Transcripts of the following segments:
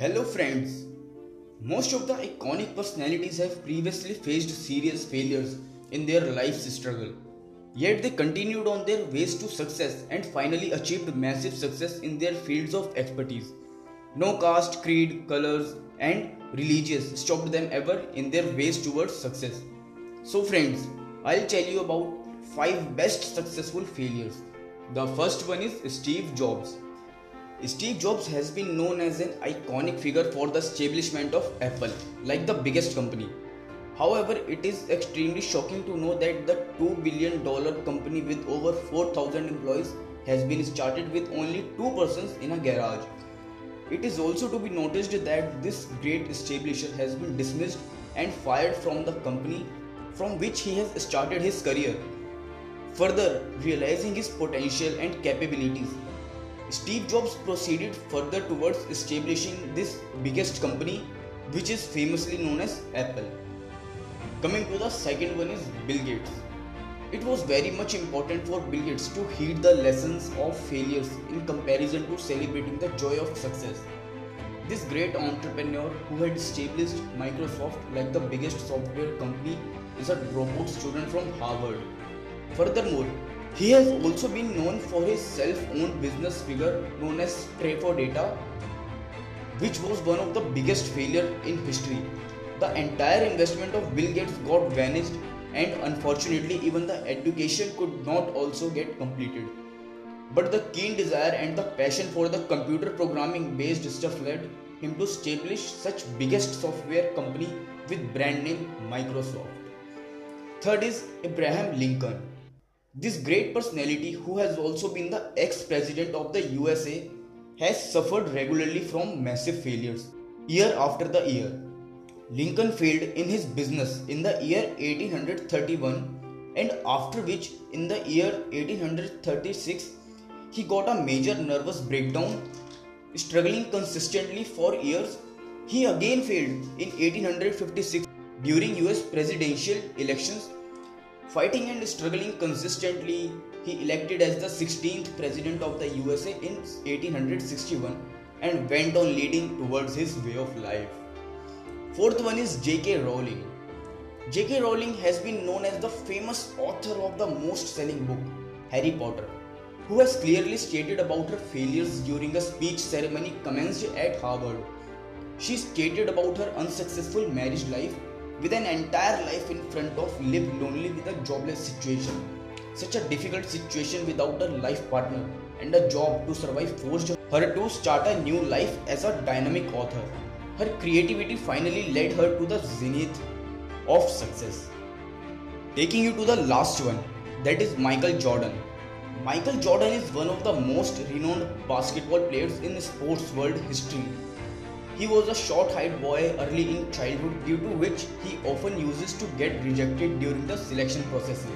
Hello, friends. Most of the iconic personalities have previously faced serious failures in their life's struggle. Yet they continued on their ways to success and finally achieved massive success in their fields of expertise. No caste, creed, colors, and religious stopped them ever in their ways towards success. So, friends, I'll tell you about 5 best successful failures. The first one is Steve Jobs. Steve Jobs has been known as an iconic figure for the establishment of Apple, like the biggest company. However, it is extremely shocking to know that the $2 billion company with over 4,000 employees has been started with only two persons in a garage. It is also to be noticed that this great establisher has been dismissed and fired from the company from which he has started his career. Further, realizing his potential and capabilities, Steve Jobs proceeded further towards establishing this biggest company, which is famously known as Apple. Coming to the second one is Bill Gates. It was very much important for Bill Gates to heed the lessons of failures in comparison to celebrating the joy of success. This great entrepreneur who had established Microsoft like the biggest software company is a dropout student from Harvard. Furthermore, he has also been known for his self-owned business figure known as Traf-O-Data, which was one of the biggest failure in history. The entire investment of Bill Gates got vanished and unfortunately even the education could not also get completed. But the keen desire and the passion for the computer programming based stuff led him to establish such biggest software company with brand name Microsoft. Third is Abraham Lincoln. This great personality, who has also been the ex president of the USA, has suffered regularly from massive failures, year after the year. Lincoln failed in his business in the year 1831, and after which, in the year 1836, he got a major nervous breakdown. Struggling consistently for years, he again failed in 1856 during US presidential elections Fighting and struggling consistently, he elected as the 16th president of the USA in 1861 and went on leading towards his way of life. Fourth one is J.K. Rowling. J.K. Rowling has been known as the famous author of the most selling book, Harry Potter, who has clearly stated about her failures during a speech ceremony commenced at Harvard. She stated about her unsuccessful marriage life with an entire life in front of live lonely with a jobless situation. Such a difficult situation without a life partner and a job to survive forced her to start a new life as a dynamic author. Her creativity finally led her to the zenith of success. Taking you to the last one that is michael jordan. Michael jordan is one of the most renowned basketball players in sports world history he was a short-height boy early in childhood due to which he often uses to get rejected during the selection process.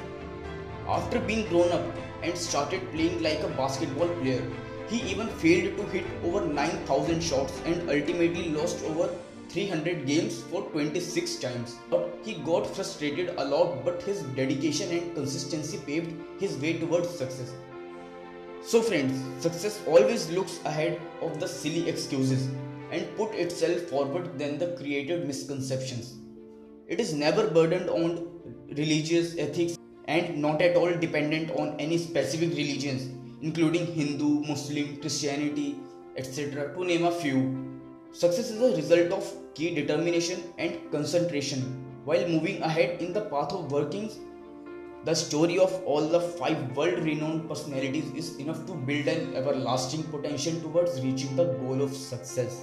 After being grown up and started playing like a basketball player, he even failed to hit over 9000 shots and ultimately lost over 300 games for 26 times. But he got frustrated a lot but his dedication and consistency paved his way towards success. So friends, success always looks ahead of the silly excuses and put itself forward than the created misconceptions. It is never burdened on religious ethics and not at all dependent on any specific religions, including Hindu, Muslim, Christianity, etc., to name a few. Success is a result of key determination and concentration while moving ahead in the path of workings. The story of all the five world renowned personalities is enough to build an everlasting potential towards reaching the goal of success.